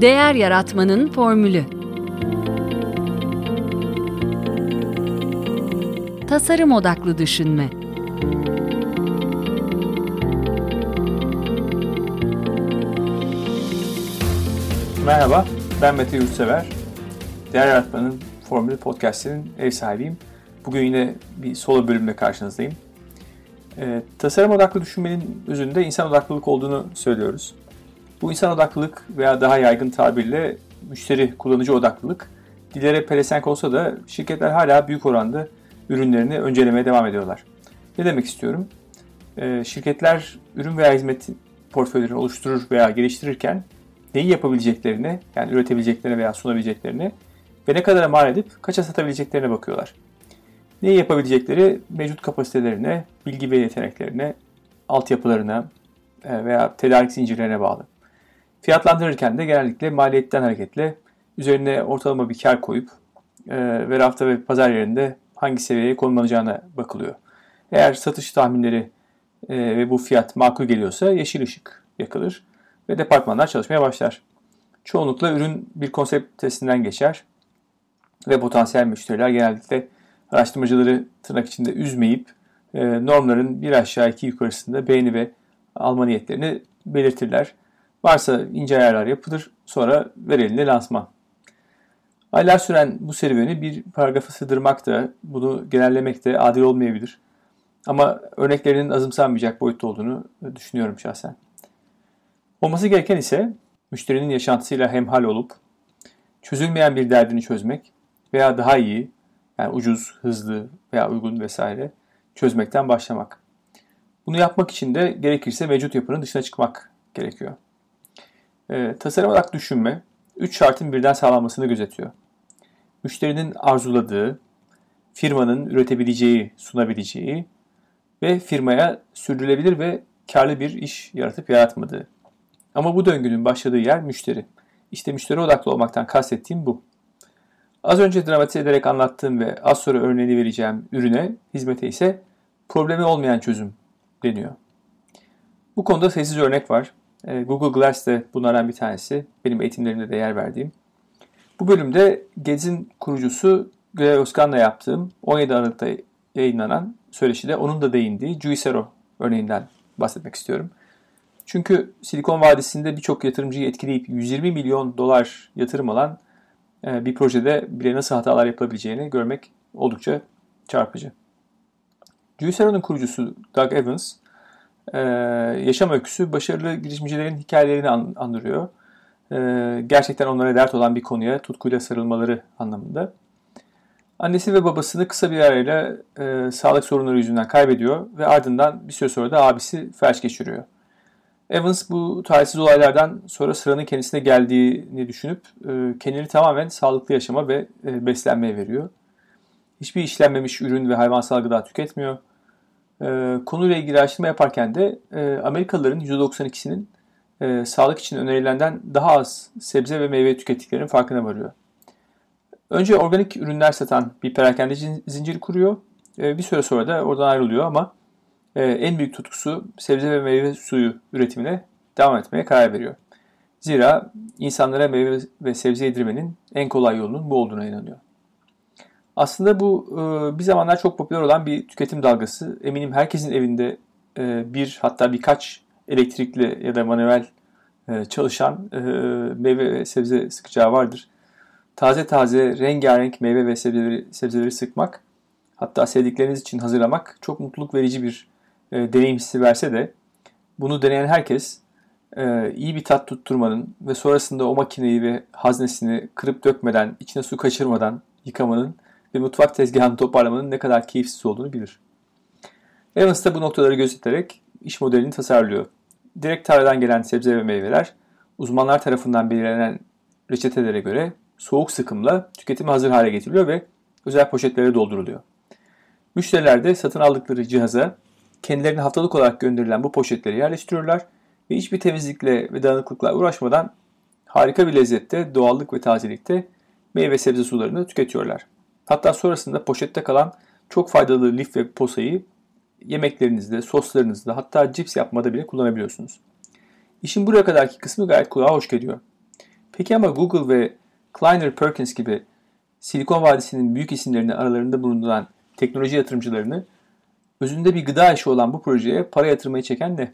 Değer Yaratmanın Formülü Tasarım Odaklı Düşünme Merhaba, ben Mete Yurtsever. Değer Yaratmanın Formülü Podcast'inin ev sahibiyim. Bugün yine bir solo bölümle karşınızdayım. E, tasarım odaklı düşünmenin özünde insan odaklılık olduğunu söylüyoruz. Bu insan odaklılık veya daha yaygın tabirle müşteri kullanıcı odaklılık dillere pelesenk olsa da şirketler hala büyük oranda ürünlerini öncelemeye devam ediyorlar. Ne demek istiyorum? E, şirketler ürün veya hizmet portföylerini oluşturur veya geliştirirken neyi yapabileceklerine, yani üretebileceklerine veya sunabileceklerine ve ne kadar mal edip kaça satabileceklerine bakıyorlar. Neyi yapabilecekleri mevcut kapasitelerine, bilgi ve yeteneklerine, altyapılarına e, veya tedarik zincirlerine bağlı. Fiyatlandırırken de genellikle maliyetten hareketle üzerine ortalama bir kar koyup e, ve rafta ve pazar yerinde hangi seviyeye konumlanacağına bakılıyor. Eğer satış tahminleri e, ve bu fiyat makul geliyorsa yeşil ışık yakılır ve departmanlar çalışmaya başlar. Çoğunlukla ürün bir konsept testinden geçer ve potansiyel müşteriler genellikle araştırmacıları tırnak içinde üzmeyip e, normların bir aşağı iki yukarısında beğeni ve alma niyetlerini belirtirler. Varsa ince ayarlar yapılır sonra ver eline lansman. Aylar süren bu serüveni bir paragrafa sığdırmak da bunu genellemek de adil olmayabilir. Ama örneklerinin azımsanmayacak boyutta olduğunu düşünüyorum şahsen. Olması gereken ise müşterinin yaşantısıyla hemhal olup çözülmeyen bir derdini çözmek veya daha iyi yani ucuz, hızlı veya uygun vesaire çözmekten başlamak. Bunu yapmak için de gerekirse mevcut yapının dışına çıkmak gerekiyor. E, tasarım olarak düşünme, üç şartın birden sağlanmasını gözetiyor. Müşterinin arzuladığı, firmanın üretebileceği, sunabileceği ve firmaya sürdürülebilir ve karlı bir iş yaratıp yaratmadığı. Ama bu döngünün başladığı yer müşteri. İşte müşteri odaklı olmaktan kastettiğim bu. Az önce dramatize ederek anlattığım ve az sonra örneğini vereceğim ürüne, hizmete ise problemi olmayan çözüm deniyor. Bu konuda sessiz örnek var. Ee, Google Glass de bunlardan bir tanesi. Benim eğitimlerimde de yer verdiğim. Bu bölümde Gez'in kurucusu Güler Özkan'la yaptığım 17 Aralık'ta yayınlanan söyleşide onun da değindiği Juicero örneğinden bahsetmek istiyorum. Çünkü Silikon Vadisi'nde birçok yatırımcıyı etkileyip 120 milyon dolar yatırım alan e, bir projede bile nasıl hatalar yapılabileceğini görmek oldukça çarpıcı. Juicero'nun kurucusu Doug Evans, e, yaşam öyküsü başarılı girişimcilerin hikayelerini andırıyor. E, gerçekten onlara dert olan bir konuya tutkuyla sarılmaları anlamında. Annesi ve babasını kısa bir arayla e, sağlık sorunları yüzünden kaybediyor ve ardından bir süre sonra da abisi felç geçiriyor. Evans bu talihsiz olaylardan sonra sıranın kendisine geldiğini düşünüp e, kendini tamamen sağlıklı yaşama ve e, beslenmeye veriyor. Hiçbir işlenmemiş ürün ve hayvansal gıda tüketmiyor. E, konuyla ilgili araştırma yaparken de Amerikalıların %92'sinin sağlık için önerilenden daha az sebze ve meyve tükettiklerinin farkına varıyor. Önce organik ürünler satan bir perakende zinciri kuruyor. Bir süre sonra da oradan ayrılıyor ama e, en büyük tutkusu sebze ve meyve suyu üretimine devam etmeye karar veriyor. Zira insanlara meyve ve sebze yedirmenin en kolay yolunun bu olduğuna inanıyor. Aslında bu e, bir zamanlar çok popüler olan bir tüketim dalgası. Eminim herkesin evinde e, bir hatta birkaç elektrikli ya da manuel e, çalışan meyve ve sebze sıkacağı vardır. Taze taze rengarenk meyve ve sebzeleri, sebzeleri sıkmak hatta sevdikleriniz için hazırlamak çok mutluluk verici bir deneyim hissi verse de bunu deneyen herkes iyi bir tat tutturmanın ve sonrasında o makineyi ve haznesini kırıp dökmeden, içine su kaçırmadan yıkamanın ve mutfak tezgahını toparlamanın ne kadar keyifsiz olduğunu bilir. Evans da bu noktaları gözeterek iş modelini tasarlıyor. Direkt tarladan gelen sebze ve meyveler uzmanlar tarafından belirlenen reçetelere göre soğuk sıkımla tüketime hazır hale getiriliyor ve özel poşetlere dolduruluyor. Müşteriler de satın aldıkları cihaza kendilerine haftalık olarak gönderilen bu poşetleri yerleştiriyorlar ve hiçbir temizlikle ve dağınıklıkla uğraşmadan harika bir lezzette, doğallık ve tazelikte meyve sebze sularını tüketiyorlar. Hatta sonrasında poşette kalan çok faydalı lif ve posayı yemeklerinizde, soslarınızda hatta cips yapmada bile kullanabiliyorsunuz. İşin buraya kadarki kısmı gayet kulağa hoş geliyor. Peki ama Google ve Kleiner Perkins gibi Silikon Vadisi'nin büyük isimlerini aralarında bulunduran teknoloji yatırımcılarını özünde bir gıda işi olan bu projeye para yatırmayı çeken ne?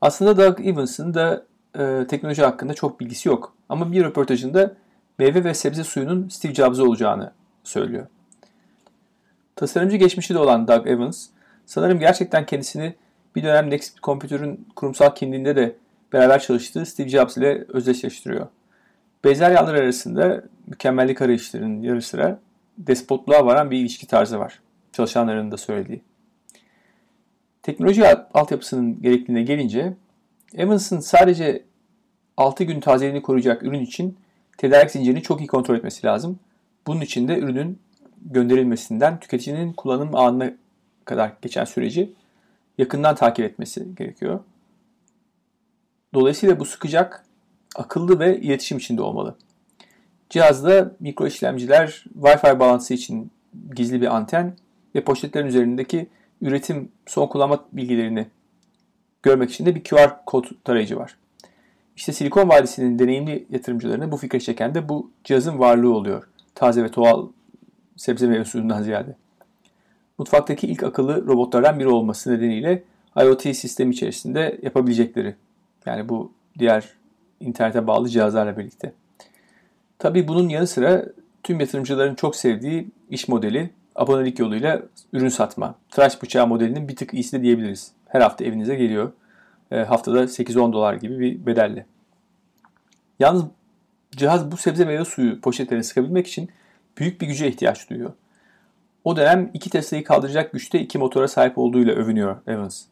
Aslında Doug Evans'ın da e, teknoloji hakkında çok bilgisi yok. Ama bir röportajında meyve ve sebze suyunun Steve Jobs'ı olacağını söylüyor. Tasarımcı geçmişi de olan Doug Evans, sanırım gerçekten kendisini bir dönem Next Computer'ın kurumsal kimliğinde de beraber çalıştığı Steve Jobs ile özdeşleştiriyor. Benzer yanlar arasında mükemmellik arayışlarının yarı sıra despotluğa varan bir ilişki tarzı var. Çalışanların da söylediği. Teknoloji altyapısının gerekliliğine gelince Evans'ın sadece 6 gün tazeliğini koruyacak ürün için tedarik zincirini çok iyi kontrol etmesi lazım. Bunun için de ürünün gönderilmesinden tüketicinin kullanım anına kadar geçen süreci yakından takip etmesi gerekiyor. Dolayısıyla bu sıkacak akıllı ve iletişim içinde olmalı. Cihazda mikro işlemciler, Wi-Fi bağlantısı için gizli bir anten ve poşetlerin üzerindeki üretim son kullanma bilgilerini görmek için de bir QR kod tarayıcı var. İşte Silikon Vadisi'nin deneyimli yatırımcılarını bu fikre çeken de bu cihazın varlığı oluyor. Taze ve doğal sebze meyve suyundan ziyade. Mutfaktaki ilk akıllı robotlardan biri olması nedeniyle IoT sistemi içerisinde yapabilecekleri. Yani bu diğer internete bağlı cihazlarla birlikte. Tabii bunun yanı sıra tüm yatırımcıların çok sevdiği iş modeli abonelik yoluyla ürün satma. Tıraş bıçağı modelinin bir tık iyisi de diyebiliriz. Her hafta evinize geliyor. E, haftada 8-10 dolar gibi bir bedelle. Yalnız cihaz bu sebze meyve suyu poşetlerini sıkabilmek için büyük bir güce ihtiyaç duyuyor. O dönem iki Tesla'yı kaldıracak güçte iki motora sahip olduğuyla övünüyor Evans.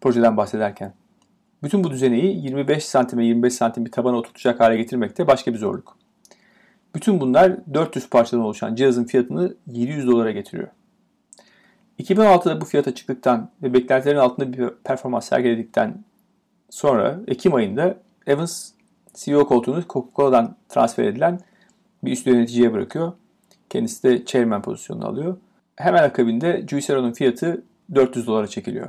Projeden bahsederken. Bütün bu düzeneyi 25 santime 25 santim bir tabana oturtacak hale getirmekte başka bir zorluk. Bütün bunlar 400 parçadan oluşan cihazın fiyatını 700 dolara getiriyor. 2016'da bu fiyata çıktıktan ve beklentilerin altında bir performans sergiledikten sonra Ekim ayında Evans CEO koltuğunu Coca-Cola'dan transfer edilen bir üst yöneticiye bırakıyor. Kendisi de chairman pozisyonunu alıyor. Hemen akabinde Juicero'nun fiyatı 400 dolara çekiliyor.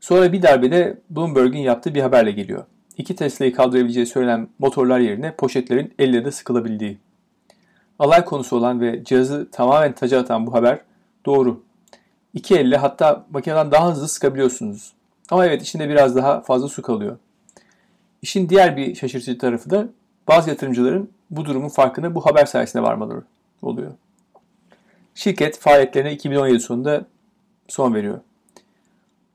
Sonra bir darbede Bloomberg'in yaptığı bir haberle geliyor. İki Tesla'yı kaldırabileceği söylenen motorlar yerine poşetlerin elle de sıkılabildiği. Alay konusu olan ve cihazı tamamen taca atan bu haber doğru. İki elle hatta makineden daha hızlı sıkabiliyorsunuz. Ama evet içinde biraz daha fazla su kalıyor. İşin diğer bir şaşırtıcı tarafı da bazı yatırımcıların bu durumun farkına bu haber sayesinde varmaları oluyor. Şirket faaliyetlerine 2017 sonunda son veriyor.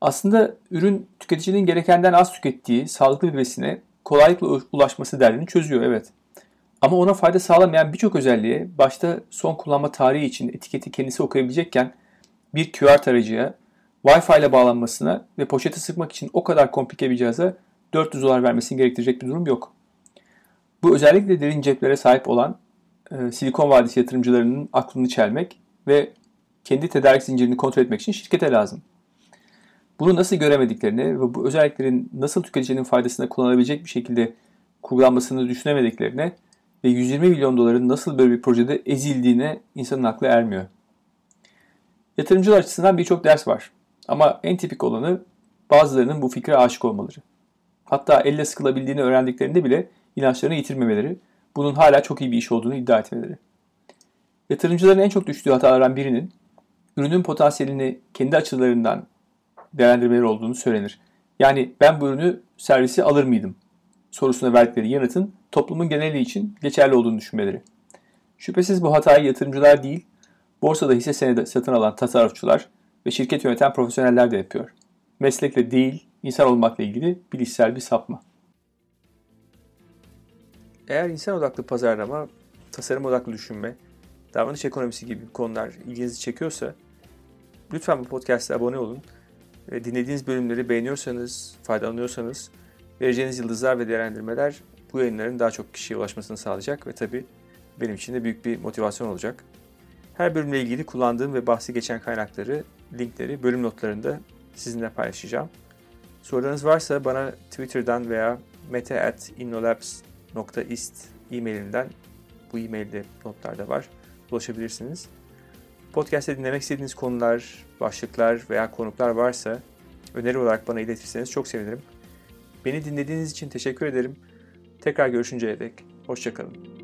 Aslında ürün tüketicinin gerekenden az tükettiği sağlıklı bir besine kolaylıkla ulaşması derdini çözüyor evet. Ama ona fayda sağlamayan birçok özelliğe başta son kullanma tarihi için etiketi kendisi okuyabilecekken bir QR tarayıcıya, Wi-Fi ile bağlanmasına ve poşeti sıkmak için o kadar komplike bir cihaza 400 dolar vermesini gerektirecek bir durum yok. Bu özellikle derin ceplere sahip olan e, Silikon Vadisi yatırımcılarının aklını çelmek ve kendi tedarik zincirini kontrol etmek için şirkete lazım. Bunu nasıl göremediklerini ve bu özelliklerin nasıl tüketicinin faydasına kullanabilecek bir şekilde kullanmasını düşünemediklerine ve 120 milyon doların nasıl böyle bir projede ezildiğine insanın aklı ermiyor. Yatırımcılar açısından birçok ders var. Ama en tipik olanı bazılarının bu fikre aşık olmaları. Hatta elle sıkılabildiğini öğrendiklerinde bile inançlarını yitirmemeleri, bunun hala çok iyi bir iş olduğunu iddia etmeleri. Yatırımcıların en çok düştüğü hatalardan birinin ürünün potansiyelini kendi açılarından değerlendirmeleri olduğunu söylenir. Yani ben bu ürünü servisi alır mıydım? Sorusuna verdikleri yanıtın toplumun geneli için geçerli olduğunu düşünmeleri. Şüphesiz bu hatayı yatırımcılar değil, borsada hisse senedi satın alan tasarrufçular ve şirket yöneten profesyoneller de yapıyor. Meslekle değil, insan olmakla ilgili bilişsel bir sapma. Eğer insan odaklı pazarlama, tasarım odaklı düşünme, davranış ekonomisi gibi konular ilginizi çekiyorsa lütfen bu podcast'e abone olun. Ve dinlediğiniz bölümleri beğeniyorsanız, faydalanıyorsanız vereceğiniz yıldızlar ve değerlendirmeler bu yayınların daha çok kişiye ulaşmasını sağlayacak ve tabii benim için de büyük bir motivasyon olacak. Her bölümle ilgili kullandığım ve bahsi geçen kaynakları, linkleri bölüm notlarında sizinle paylaşacağım. Sorularınız varsa bana Twitter'dan veya meta.innolabs.ist e-mailinden bu e-mailde notlarda var. Ulaşabilirsiniz. Podcast'te dinlemek istediğiniz konular, başlıklar veya konuklar varsa öneri olarak bana iletirseniz çok sevinirim. Beni dinlediğiniz için teşekkür ederim. Tekrar görüşünceye dek hoşçakalın.